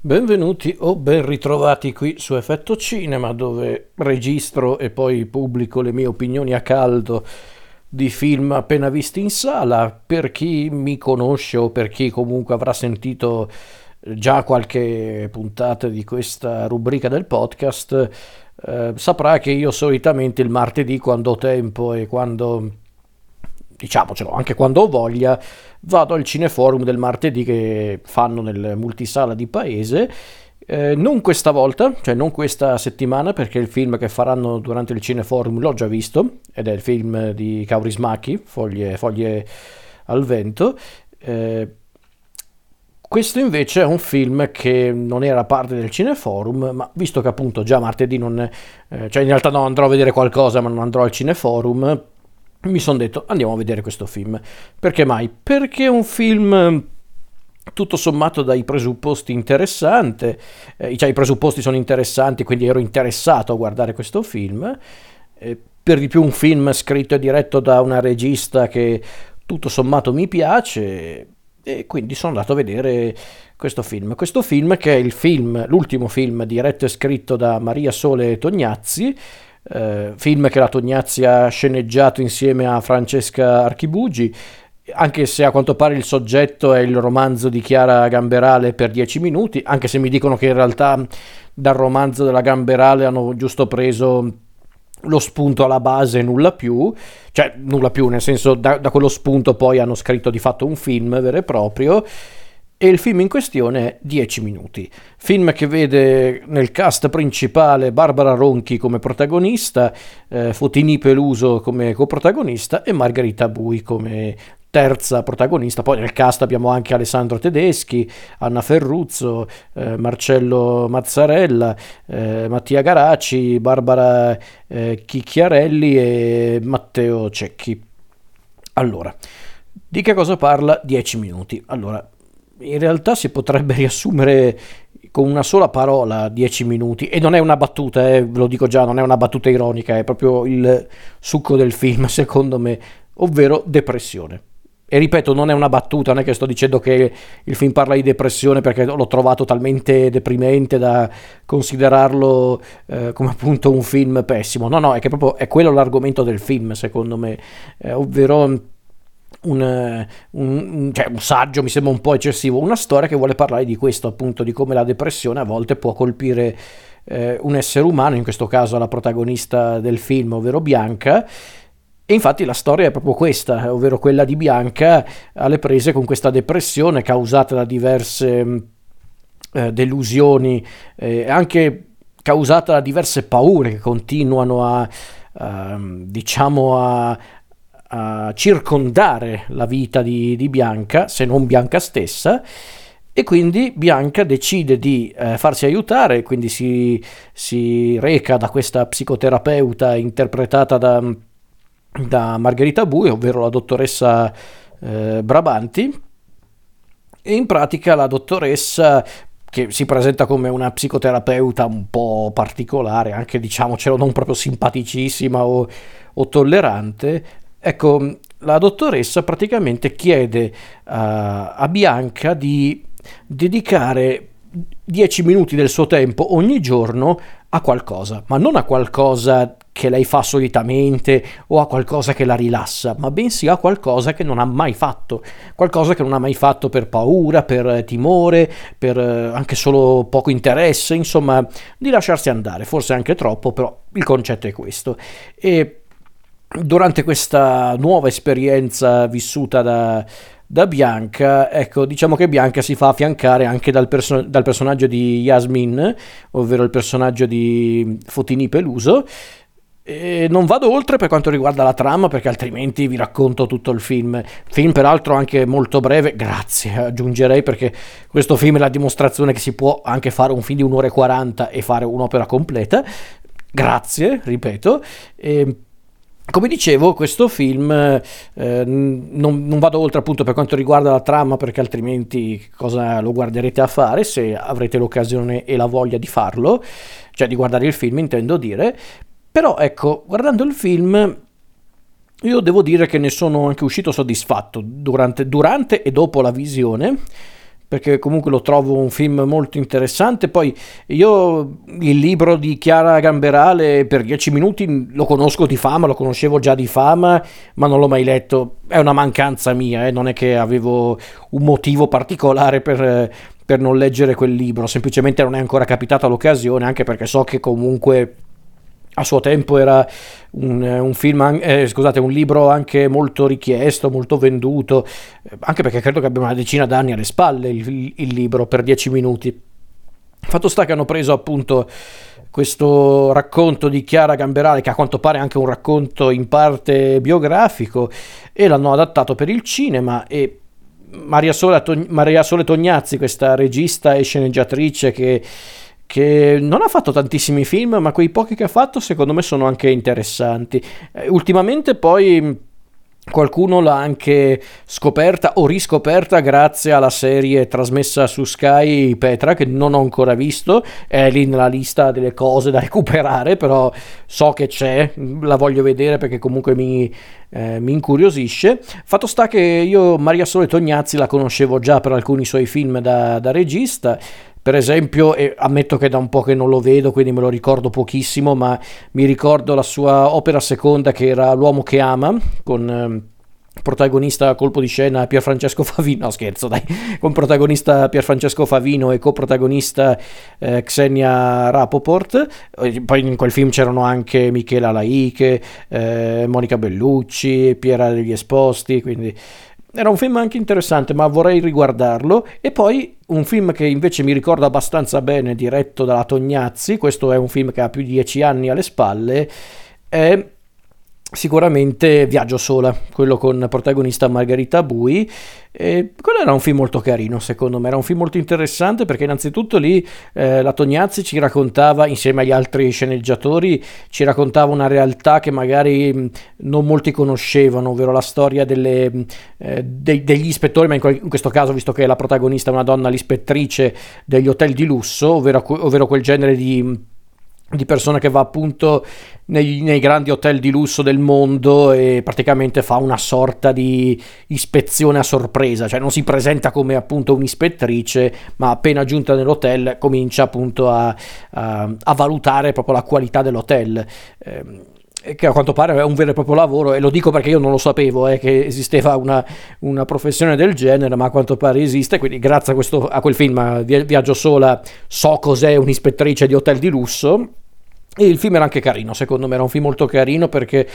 Benvenuti o ben ritrovati qui su Effetto Cinema dove registro e poi pubblico le mie opinioni a caldo di film appena visti in sala. Per chi mi conosce o per chi comunque avrà sentito già qualche puntata di questa rubrica del podcast, eh, saprà che io solitamente il martedì quando ho tempo e quando diciamocelo, anche quando ho voglia, vado al cineforum del martedì che fanno nel multisala di paese. Eh, non questa volta, cioè non questa settimana, perché il film che faranno durante il cineforum l'ho già visto, ed è il film di Kaurismäki, Foglie, Foglie al vento. Eh, questo invece è un film che non era parte del cineforum, ma visto che appunto già martedì non... Eh, cioè in realtà no, andrò a vedere qualcosa, ma non andrò al cineforum, mi sono detto andiamo a vedere questo film. Perché mai? Perché è un film tutto sommato dai presupposti interessante, eh, cioè i presupposti sono interessanti, quindi ero interessato a guardare questo film. Eh, per di più un film scritto e diretto da una regista che tutto sommato mi piace e quindi sono andato a vedere questo film. Questo film che è il film, l'ultimo film diretto e scritto da Maria Sole Tognazzi, eh, film che la Tognazzi ha sceneggiato insieme a Francesca Archibugi, anche se a quanto pare il soggetto è il romanzo di Chiara Gamberale per dieci minuti, anche se mi dicono che in realtà dal romanzo della Gamberale hanno giusto preso lo spunto alla base nulla più, cioè nulla più, nel senso da, da quello spunto poi hanno scritto di fatto un film vero e proprio e il film in questione è 10 minuti. Film che vede nel cast principale Barbara Ronchi come protagonista, eh, Fotini Peluso come coprotagonista e Margherita Bui come terza protagonista. Poi nel cast abbiamo anche Alessandro Tedeschi, Anna Ferruzzo, eh, Marcello Mazzarella, eh, Mattia Garaci, Barbara eh, Chicchiarelli e Matteo Cecchi. Allora, di che cosa parla 10 minuti? Allora, in realtà si potrebbe riassumere con una sola parola 10 minuti e non è una battuta, eh, ve lo dico già, non è una battuta ironica, è proprio il succo del film secondo me, ovvero depressione. E ripeto, non è una battuta, non è che sto dicendo che il film parla di depressione perché l'ho trovato talmente deprimente da considerarlo eh, come appunto un film pessimo. No, no, è che proprio è quello l'argomento del film, secondo me, eh, ovvero un, un, cioè un, saggio mi sembra un po' eccessivo, una storia che vuole parlare di questo, appunto, di come la depressione a volte può colpire eh, un essere umano, in questo caso la protagonista del film, ovvero Bianca. E infatti la storia è proprio questa, ovvero quella di Bianca alle prese con questa depressione causata da diverse eh, delusioni, eh, anche causata da diverse paure che continuano a, uh, diciamo, a, a circondare la vita di, di Bianca, se non Bianca stessa, e quindi Bianca decide di eh, farsi aiutare, quindi si, si, reca da questa psicoterapeuta interpretata da, da Margherita Bui, ovvero la dottoressa eh, Brabanti, e in pratica la dottoressa che si presenta come una psicoterapeuta un po' particolare, anche diciamocelo non proprio simpaticissima o, o tollerante, Ecco, la dottoressa praticamente chiede uh, a Bianca di dedicare 10 minuti del suo tempo ogni giorno a qualcosa, ma non a qualcosa che lei fa solitamente o a qualcosa che la rilassa, ma bensì a qualcosa che non ha mai fatto, qualcosa che non ha mai fatto per paura, per timore, per eh, anche solo poco interesse, insomma, di lasciarsi andare, forse anche troppo, però il concetto è questo. E durante questa nuova esperienza vissuta da, da, Bianca, ecco, diciamo che Bianca si fa affiancare anche dal, perso- dal personaggio di Yasmin, ovvero il personaggio di Fotini Peluso. E non vado oltre per quanto riguarda la trama perché altrimenti vi racconto tutto il film. Film peraltro anche molto breve, grazie, aggiungerei perché questo film è la dimostrazione che si può anche fare un film di un'ora e 40 e fare un'opera completa. Grazie, ripeto. E come dicevo, questo film eh, non, non, vado oltre appunto per quanto riguarda la trama, perché altrimenti cosa lo guarderete a fare se avrete l'occasione e la voglia di farlo, cioè di guardare il film, intendo dire. Però ecco, guardando il film, io devo dire che ne sono anche uscito soddisfatto durante, durante e dopo la visione perché comunque lo trovo un film molto interessante. Poi io il libro di Chiara Gamberale per dieci minuti lo conosco di fama, lo conoscevo già di fama, ma non l'ho mai letto. È una mancanza mia, eh? non è che avevo un motivo particolare per, per non leggere quel libro, semplicemente non è ancora capitata l'occasione, anche perché so che comunque a suo tempo era un, un, film, eh, scusate, un libro anche molto richiesto, molto venduto, anche perché credo che abbia una decina d'anni alle spalle il, il libro per dieci minuti. Fatto sta che hanno preso appunto questo racconto di Chiara Gamberale, che a quanto pare è anche un racconto in parte biografico, e l'hanno adattato per il cinema e Maria Sole, Maria Sole Tognazzi, questa regista e sceneggiatrice che che non ha fatto tantissimi film, ma quei pochi che ha fatto secondo me sono anche interessanti. Eh, ultimamente poi qualcuno l'ha anche scoperta o riscoperta grazie alla serie trasmessa su Sky Petra che non ho ancora visto, è lì nella lista delle cose da recuperare, però so che c'è, la voglio vedere perché comunque mi, eh, mi incuriosisce. Fatto sta che io Maria Sole Tognazzi la conoscevo già per alcuni suoi film da, da regista, per esempio, e ammetto che da un po' che non lo vedo, quindi me lo ricordo pochissimo, ma mi ricordo la sua opera seconda che era L'uomo che ama, con eh, protagonista colpo di scena Pierfrancesco Favino, no scherzo dai, con protagonista Pierfrancesco Favino e coprotagonista eh, Xenia Rapoport, poi in quel film c'erano anche Michela Laiche, eh, Monica Bellucci, Piera degli Esposti, quindi era un film anche interessante, ma vorrei riguardarlo. E poi un film che invece mi ricorda abbastanza bene, diretto dalla Tognazzi, questo è un film che ha più di dieci anni alle spalle, è Sicuramente Viaggio sola, quello con protagonista Margherita Bui. E quello era un film molto carino, secondo me. Era un film molto interessante perché, innanzitutto, lì eh, la Tognazzi ci raccontava, insieme agli altri sceneggiatori, ci raccontava una realtà che magari mh, non molti conoscevano, ovvero la storia delle, eh, de- degli ispettori, ma in, in, questo caso, visto che la protagonista è una donna, l'ispettrice degli hotel di lusso, ovvero, ovvero quel genere di di persona che va appunto nei, nei, grandi hotel di lusso del mondo e praticamente fa una sorta di ispezione a sorpresa, cioè non si presenta come appunto un'ispettrice, ma appena giunta nell'hotel comincia appunto a, a, a valutare proprio la qualità dell'hotel. Eh, che a quanto pare è un vero e proprio lavoro e lo dico perché io non lo sapevo eh, che esisteva una, una, professione del genere ma a quanto pare esiste quindi grazie a, questo, a quel film Viaggio Sola so cos'è un'ispettrice di hotel di lusso. E il film era anche carino secondo me era un film molto carino perché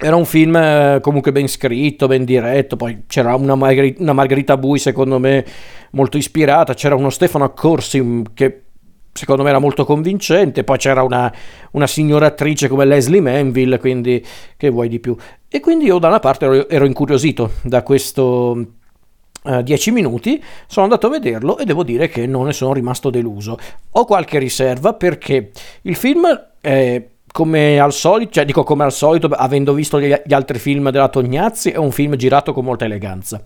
era un film eh, comunque ben scritto, ben diretto, poi c'era una, Margher- una Margherita Bui secondo me molto ispirata, c'era uno Stefano Accorsi mm, che secondo me era molto convincente, poi c'era una, una, signora attrice come Leslie Manville, quindi che vuoi di più. E quindi io da una parte ero, ero incuriosito da questo... 10 uh, minuti sono andato a vederlo e devo dire che non ne sono rimasto deluso. Ho qualche riserva perché il film è come al solito, cioè dico come al solito, avendo visto gli altri film della Tognazzi, è un film girato con molta eleganza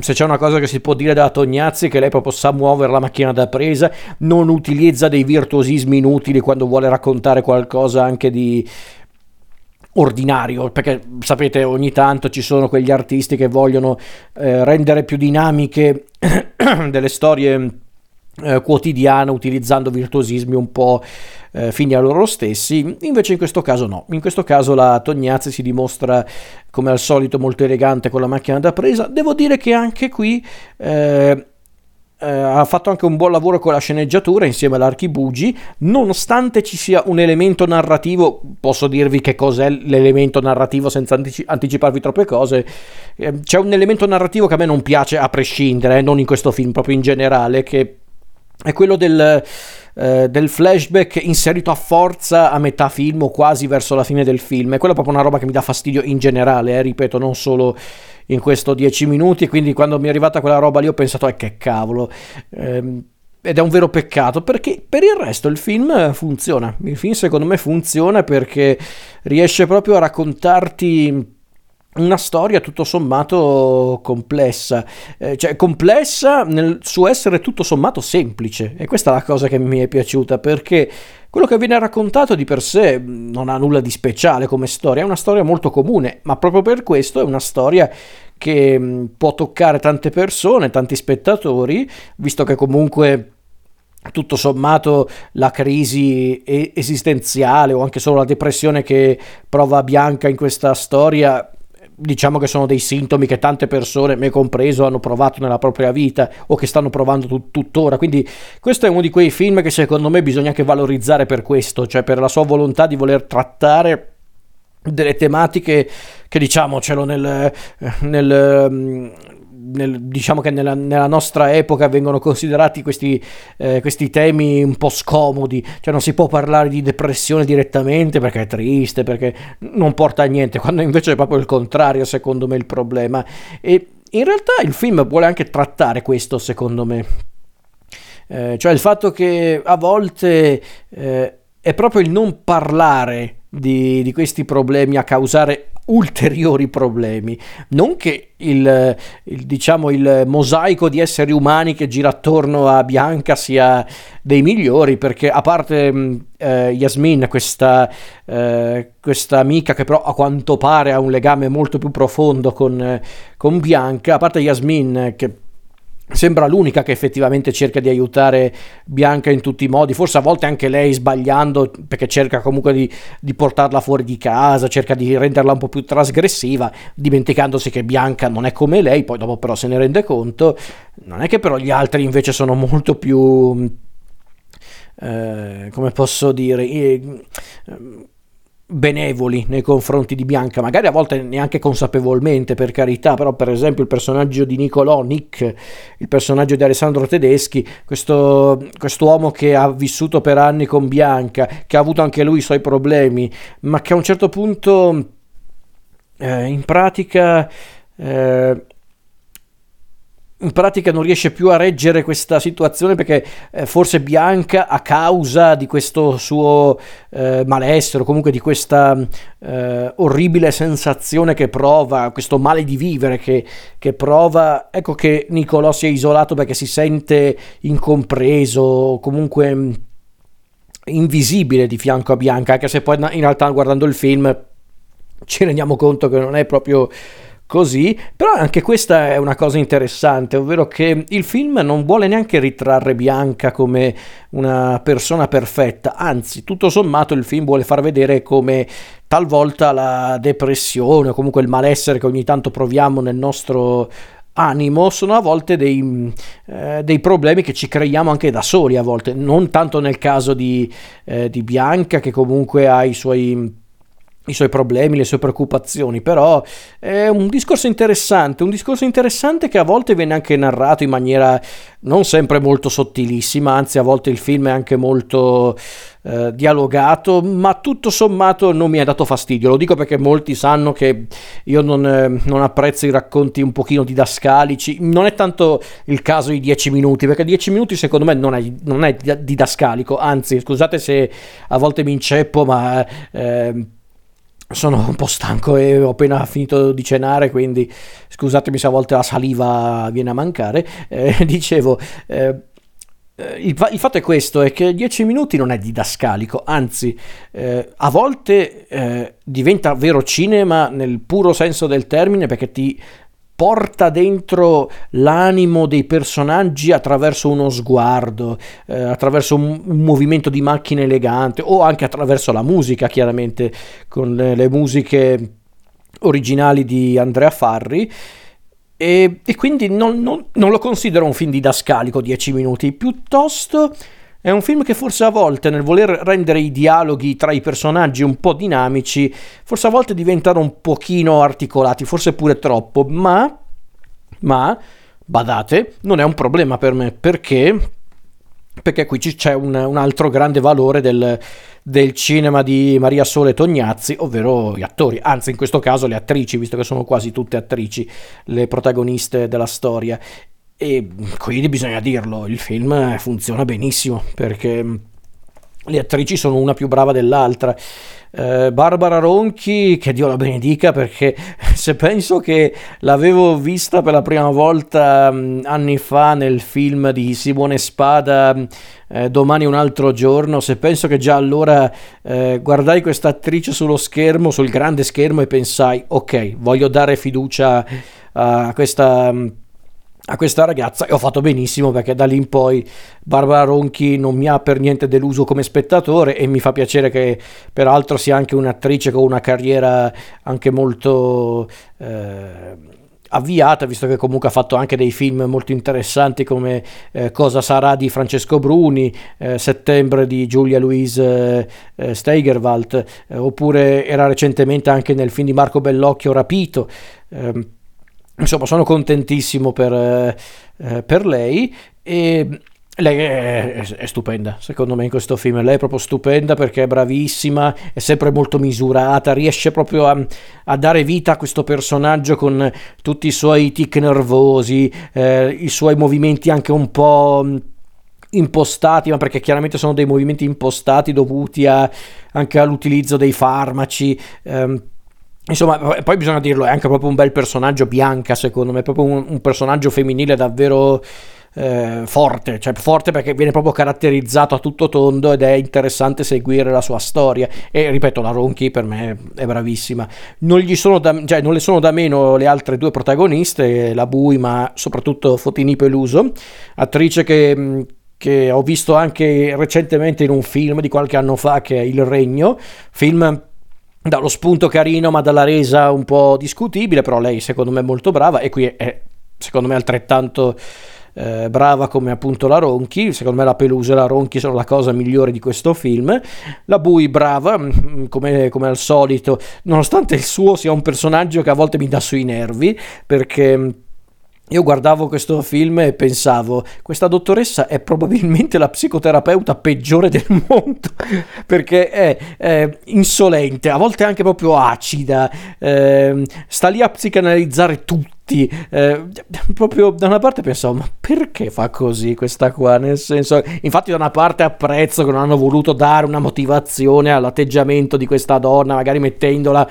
se c'è una cosa che si può dire della Tognazzi che lei proprio sa muovere la macchina da presa, non utilizza dei virtuosismi inutili quando vuole raccontare qualcosa anche di ordinario, perché sapete ogni tanto ci sono quegli artisti che vogliono eh, rendere più dinamiche delle storie eh, quotidiane utilizzando virtuosismi un po' eh, fini a loro stessi, invece in questo caso no, in questo caso la Tognazzi si dimostra come al solito molto elegante con la macchina da presa, devo dire che anche qui eh, eh, ha fatto anche un buon lavoro con la sceneggiatura insieme all'Archibugi, nonostante ci sia un elemento narrativo, posso dirvi che cos'è l'elemento narrativo senza antici- anticiparvi troppe cose, eh, c'è un elemento narrativo che a me non piace a prescindere, eh, non in questo film, proprio in generale, che è quello del, eh, del, flashback inserito a forza a metà film o quasi verso la fine del film. È quella proprio una roba che mi dà fastidio in generale, eh, ripeto, non solo in questo 10 minuti. Quindi quando mi è arrivata quella roba lì ho pensato, eh che cavolo. Eh, ed è un vero peccato perché per il resto il film funziona. Il film secondo me funziona perché riesce proprio a raccontarti una storia tutto sommato complessa, eh, cioè complessa nel suo essere tutto sommato semplice. E questa è la cosa che mi è piaciuta perché quello che viene raccontato di per sé non ha nulla di speciale come storia, è una storia molto comune, ma proprio per questo è una storia che mm, può toccare tante persone, tanti spettatori, visto che comunque tutto sommato la crisi esistenziale o anche solo la depressione che prova Bianca in questa storia diciamo che sono dei sintomi che tante persone, me compreso, hanno provato nella propria vita o che stanno provando tut- tuttora. Quindi questo è uno di quei film che secondo me bisogna anche valorizzare per questo, cioè per la sua volontà di voler trattare delle tematiche che diciamocelo nel, nel nel, diciamo che nella, nella, nostra epoca vengono considerati questi, eh, questi, temi un po' scomodi, cioè non si può parlare di depressione direttamente perché è triste, perché non porta a niente, quando invece è proprio il contrario secondo me il problema. E in realtà il film vuole anche trattare questo secondo me, eh, cioè il fatto che a volte eh, è proprio il non parlare di, di questi problemi a causare ulteriori problemi. Non che il, il, diciamo, il mosaico di esseri umani che gira attorno a Bianca sia dei migliori, perché a parte mm, eh, Yasmin, questa, eh, questa, amica che però a quanto pare ha un legame molto più profondo con, con Bianca, a parte Yasmin che Sembra l'unica che effettivamente cerca di aiutare Bianca in tutti i modi, forse a volte anche lei sbagliando perché cerca comunque di, di, portarla fuori di casa, cerca di renderla un po' più trasgressiva, dimenticandosi che Bianca non è come lei, poi dopo però se ne rende conto. Non è che però gli altri invece sono molto più... Eh, come posso dire... Eh, benevoli nei confronti di Bianca, magari a volte neanche consapevolmente per carità, però per esempio il personaggio di Nicolò, Nick, il personaggio di Alessandro Tedeschi, questo uomo che ha vissuto per anni con Bianca, che ha avuto anche lui i suoi problemi, ma che a un certo punto eh, in pratica eh, in pratica non riesce più a reggere questa situazione perché eh, forse Bianca a causa di questo suo eh, malessere o comunque di questa eh, orribile sensazione che prova, questo male di vivere che, che, prova, ecco che Nicolò si è isolato perché si sente incompreso, comunque mm, invisibile di fianco a Bianca, anche se poi in realtà guardando il film ci rendiamo conto che non è proprio così, però anche questa è una cosa interessante, ovvero che il film non vuole neanche ritrarre Bianca come una persona perfetta, anzi, tutto sommato il film vuole far vedere come talvolta la depressione o comunque il malessere che ogni tanto proviamo nel nostro animo sono a volte dei, eh, dei, problemi che ci creiamo anche da soli a volte, non tanto nel caso di, eh, di Bianca che comunque ha i suoi i suoi problemi, le sue preoccupazioni, però è un discorso interessante, un discorso interessante che a volte viene anche narrato in maniera non sempre molto sottilissima, anzi a volte il film è anche molto eh, dialogato, ma tutto sommato non mi ha dato fastidio, lo dico perché molti sanno che io non, eh, non apprezzo i racconti un pochino didascalici, non è tanto il caso di 10 minuti, perché 10 minuti secondo me non è, non è didascalico, anzi scusate se a volte mi inceppo, ma... Eh, sono un po' stanco e ho appena finito di cenare, quindi scusatemi se a volte la saliva viene a mancare. Eh, dicevo, eh, eh il, il, fatto è questo, è che 10 minuti non è didascalico, anzi eh, a volte eh, diventa vero cinema nel puro senso del termine perché ti porta dentro l'animo dei personaggi attraverso uno sguardo, eh, attraverso un, un, movimento di macchina elegante o anche attraverso la musica, chiaramente con le, le musiche originali di Andrea Farri. E, e quindi non, non, non, lo considero un film didascalico 10 minuti, piuttosto è un film che forse a volte nel voler rendere i dialoghi tra i personaggi un po' dinamici, forse a volte diventano un pochino articolati, forse pure troppo, ma, ma, badate, non è un problema per me, perché? Perché qui c'è un, un altro grande valore del, del, cinema di Maria Sole Tognazzi, ovvero gli attori, anzi in questo caso le attrici, visto che sono quasi tutte attrici le protagoniste della storia. E quindi bisogna dirlo, il film funziona benissimo perché le attrici sono una più brava dell'altra. Eh, Barbara Ronchi, che Dio la benedica, perché se penso che l'avevo vista per la prima volta mh, mm, anni fa nel film di Simone Spada, eh, Domani un altro giorno, se penso che già allora eh, guardai questa attrice sullo schermo, sul grande schermo e pensai, ok, voglio dare fiducia a questa a questa ragazza e ho fatto benissimo perché da lì in poi Barbara Ronchi non mi ha per niente deluso come spettatore e mi fa piacere che peraltro sia anche un'attrice con una carriera anche molto eh, avviata visto che comunque ha fatto anche dei film molto interessanti come eh, Cosa sarà di Francesco Bruni, eh, Settembre di Giulia Louise eh, Steigerwald eh, oppure era recentemente anche nel film di Marco Bellocchio Rapito. Insomma, sono contentissimo per, eh, per lei e lei è, è, stupenda, secondo me, in questo film. Lei è proprio stupenda perché è bravissima, è sempre molto misurata, riesce proprio a, a dare vita a questo personaggio con tutti i suoi tic nervosi, eh, i suoi movimenti anche un po' impostati, ma perché chiaramente sono dei movimenti impostati dovuti a, anche all'utilizzo dei farmaci. Ehm, Insomma, poi bisogna dirlo, è anche proprio un bel personaggio bianca, secondo me, è proprio un, un personaggio femminile davvero eh, forte, cioè forte perché viene proprio caratterizzato a tutto tondo ed è interessante seguire la sua storia. E ripeto, la Ronchi per me è bravissima. Non, da, cioè, non le sono da meno le altre due protagoniste, la Bui, ma soprattutto Fotini Peluso, attrice che che ho visto anche recentemente in un film di qualche anno fa che è Il Regno, film dallo spunto carino ma dalla resa un po' discutibile, però lei secondo me è molto brava e qui è secondo me altrettanto eh, brava come appunto la Ronchi, secondo me la Pelusa e la Ronchi sono la cosa migliore di questo film, la Bui brava mm, come, come al solito, nonostante il suo sia un personaggio che a volte mi dà sui nervi perché io guardavo questo film e pensavo, questa dottoressa è probabilmente la psicoterapeuta peggiore del mondo, perché è, è insolente, a volte anche proprio acida, eh, sta lì a psicanalizzare tutti. Eh, proprio da una parte pensavo, ma perché fa così questa qua? Nel senso, infatti, da una parte apprezzo che non hanno voluto dare una motivazione all'atteggiamento di questa donna, magari mettendola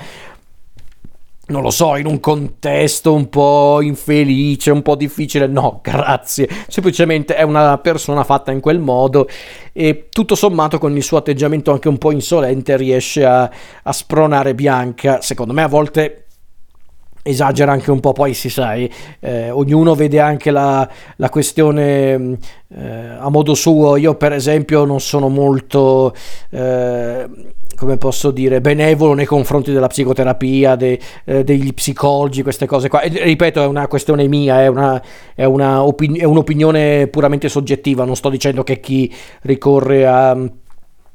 non lo so, in un contesto un po' infelice, un po' difficile. No, grazie. Semplicemente è una persona fatta in quel modo e tutto sommato con il suo atteggiamento anche un po' insolente riesce a, a spronare Bianca. Secondo me a volte esagera anche un po', poi si sai, eh, ognuno vede anche la, la questione eh, a modo suo. Io per esempio non sono molto... Eh, come posso dire, benevolo nei confronti della psicoterapia, de, eh, degli psicologi, queste cose qua. E, ripeto, è una questione mia, è, una, è, una opin- è un'opinione puramente soggettiva, non sto dicendo che chi ricorre a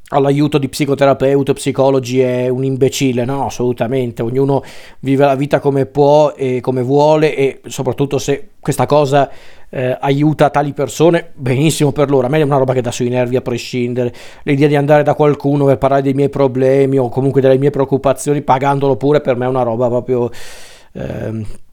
all'aiuto di psicoterapeuti o psicologi è un imbecille, no, assolutamente, ognuno vive la vita come può e come vuole e soprattutto se questa cosa eh, aiuta tali persone, benissimo per loro, a me è una roba che dà sui nervi a prescindere, l'idea di andare da qualcuno per parlare dei miei problemi o comunque delle mie preoccupazioni pagandolo pure per me è una roba proprio... Eh,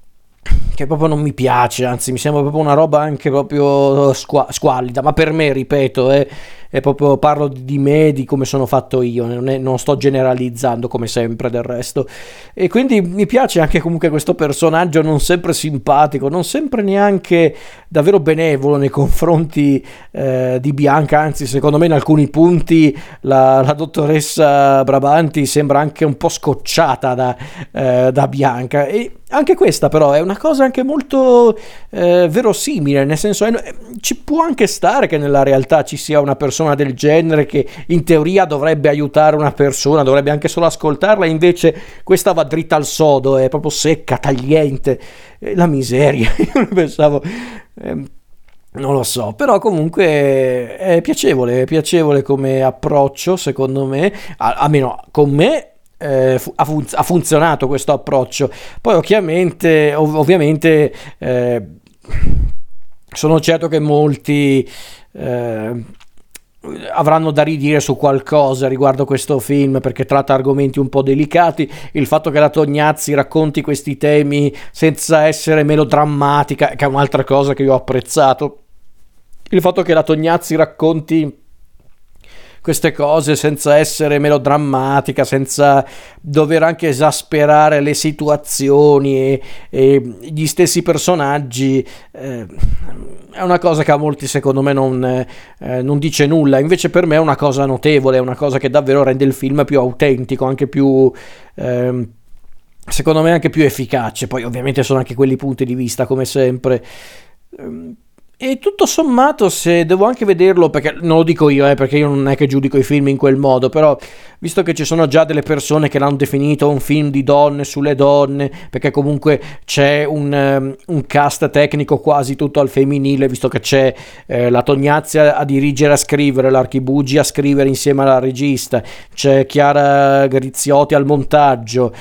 che proprio non mi piace, anzi mi sembra proprio una roba anche proprio squa- squallida, ma per me, ripeto. Eh, è proprio parlo di me, di come sono fatto io, non, è, non, sto generalizzando come sempre del resto. E quindi mi piace anche comunque questo personaggio non sempre simpatico, non sempre neanche davvero benevolo nei confronti eh, di Bianca, anzi secondo me in alcuni punti la, la, dottoressa Brabanti sembra anche un po' scocciata da, eh, da Bianca. E anche questa però è una cosa anche molto eh, verosimile, nel senso è, ci può anche stare che nella realtà ci sia una persona persona del genere che in teoria dovrebbe aiutare una persona, dovrebbe anche solo ascoltarla, invece questa va dritta al sodo, è proprio secca, tagliente, la miseria, io pensavo... Eh, non lo so, però comunque è piacevole, è piacevole come approccio secondo me, almeno con me eh, ha, fun- ha, funzionato questo approccio. Poi ovviamente, ov- ovviamente eh, sono certo che molti eh, avranno da ridire su qualcosa riguardo questo film perché tratta argomenti un po' delicati. Il fatto che la Tognazzi racconti questi temi senza essere melodrammatica, che è un'altra cosa che io ho apprezzato. Il fatto che la Tognazzi racconti queste cose senza essere melodrammatica, senza dover anche esasperare le situazioni e, e gli stessi personaggi. Eh, è una cosa che a molti secondo me non, eh, non, dice nulla, invece per me è una cosa notevole, è una cosa che davvero rende il film più autentico, anche più... Eh, secondo me anche più efficace, poi ovviamente sono anche quelli punti di vista come sempre. E tutto sommato, se devo anche vederlo, perché non lo dico io, eh, perché io non è che giudico i film in quel modo, però visto che ci sono già delle persone che l'hanno definito un film di donne sulle donne, perché comunque c'è un, um, un cast tecnico quasi tutto al femminile, visto che c'è eh, la Tognazia a dirigere, a scrivere, l'Archibugi a scrivere insieme alla regista, c'è Chiara Griziotti al montaggio,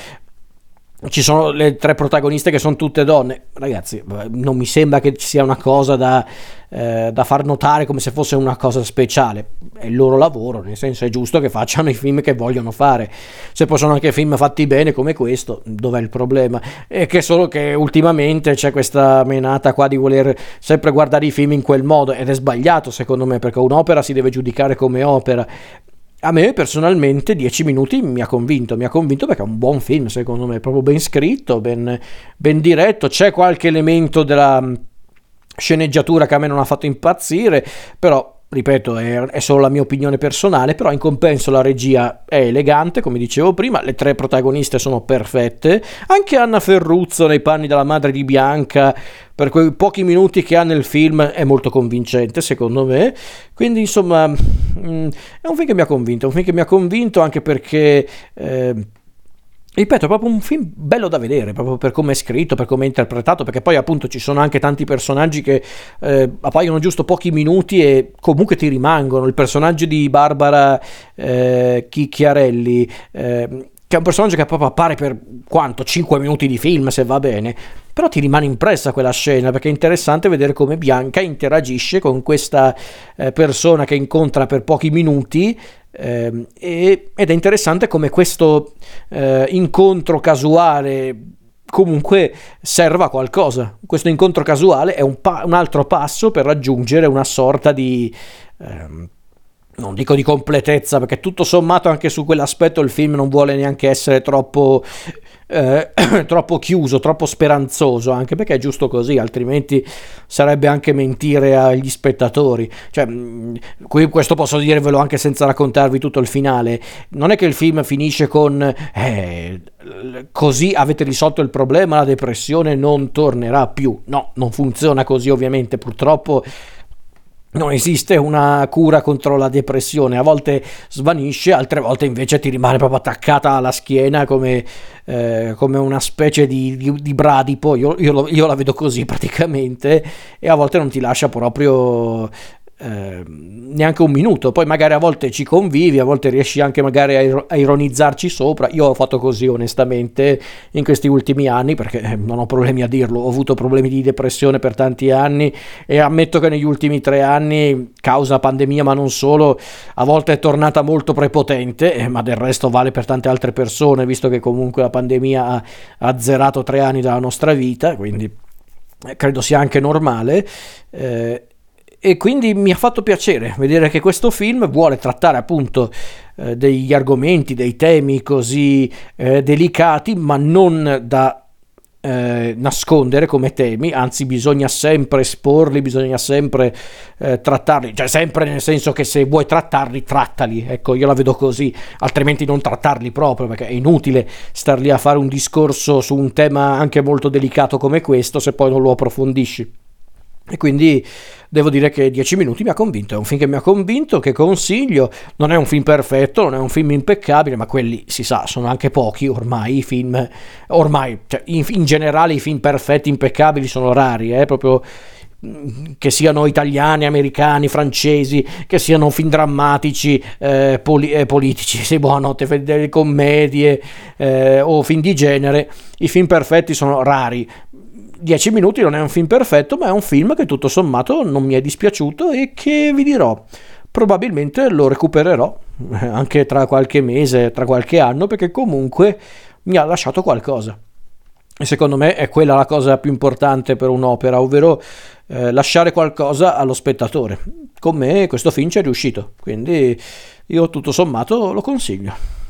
ci sono le tre protagoniste che sono tutte donne. Ragazzi, non mi sembra che ci sia una cosa da, eh, da, far notare come se fosse una cosa speciale. È il loro lavoro, nel senso è giusto che facciano i film che vogliono fare. Se poi sono anche film fatti bene come questo, dov'è il problema? È che solo che ultimamente c'è questa menata qua di voler sempre guardare i film in quel modo ed è sbagliato secondo me perché un'opera si deve giudicare come opera a me personalmente 10 minuti mi ha convinto, mi ha convinto perché è un buon film secondo me, proprio ben scritto, ben, ben diretto, c'è qualche elemento della mm, sceneggiatura che a me non ha fatto impazzire, però ripeto, è, è, solo la mia opinione personale, però in compenso la regia è elegante, come dicevo prima, le tre protagoniste sono perfette, anche Anna Ferruzzo nei panni della madre di Bianca, per quei pochi minuti che ha nel film, è molto convincente, secondo me, quindi insomma mm, è un film che mi ha convinto, un film che mi ha convinto anche perché... Eh, Ripeto, è proprio un film bello da vedere, proprio per come è scritto, per come è interpretato, perché poi appunto ci sono anche tanti personaggi che eh, appaiono giusto pochi minuti e comunque ti rimangono. Il personaggio di Barbara eh, Chicchiarelli, eh, che è un personaggio che proprio appare per quanto? 5 minuti di film, se va bene, però ti rimane impressa quella scena, perché è interessante vedere come Bianca interagisce con questa eh, persona che incontra per pochi minuti eh, ed è interessante come questo eh, incontro casuale comunque serva a qualcosa. Questo incontro casuale è un, pa- un altro passo per raggiungere una sorta di... Ehm, non dico di completezza, perché tutto sommato anche su quell'aspetto il film non vuole neanche essere troppo eh, troppo chiuso, troppo speranzoso, anche perché è giusto così, altrimenti sarebbe anche mentire agli spettatori. Cioè, qui questo posso dirvelo anche senza raccontarvi tutto il finale. Non è che il film finisce con eh, così avete risolto il problema, la depressione non tornerà più. No, non funziona così ovviamente, purtroppo non esiste una cura contro la depressione, a volte svanisce, altre volte invece ti rimane proprio attaccata alla schiena come, eh, come una specie di, di, di bradipo, io, io, io, la vedo così praticamente, e a volte non ti lascia proprio Ehm, neanche un minuto, poi magari a volte ci convivi, a volte riesci anche magari a, a, ironizzarci sopra. Io ho fatto così onestamente in questi ultimi anni perché eh, non ho problemi a dirlo, ho avuto problemi di depressione per tanti anni e ammetto che negli ultimi tre anni, causa pandemia ma non solo, a volte è tornata molto prepotente, eh, ma del resto vale per tante altre persone, visto che comunque la pandemia ha azzerato tre anni dalla nostra vita, quindi eh, credo sia anche normale. Eh, e quindi mi ha fatto piacere vedere che questo film vuole trattare appunto eh, degli argomenti, dei temi così eh, delicati, ma non da eh, nascondere come temi, anzi bisogna sempre esporli, bisogna sempre eh, trattarli, cioè sempre nel senso che se vuoi trattarli, trattali, ecco io la vedo così, altrimenti non trattarli proprio perché è inutile star lì a fare un discorso su un tema anche molto delicato come questo se poi non lo approfondisci. E quindi devo dire che 10 minuti mi ha convinto, è un film che mi ha convinto, che consiglio, non è un film perfetto, non è un film impeccabile, ma quelli si sa, sono anche pochi. Ormai i film, ormai, cioè, in, in generale i film perfetti, impeccabili sono rari, eh, proprio mm, che siano italiani, americani, francesi, che siano film drammatici, eh, poli- eh, politici, sì, buonanotte, delle commedie eh, o film di genere, i film perfetti sono rari. 10 minuti non è un film perfetto, ma è un film che tutto sommato non mi è dispiaciuto e che vi dirò, probabilmente lo recupererò eh, anche tra qualche mese, tra qualche anno, perché comunque mi ha lasciato qualcosa. E secondo me è quella la cosa più importante per un'opera, ovvero eh, lasciare qualcosa allo spettatore. Con me questo film ci è riuscito, quindi io tutto sommato lo consiglio.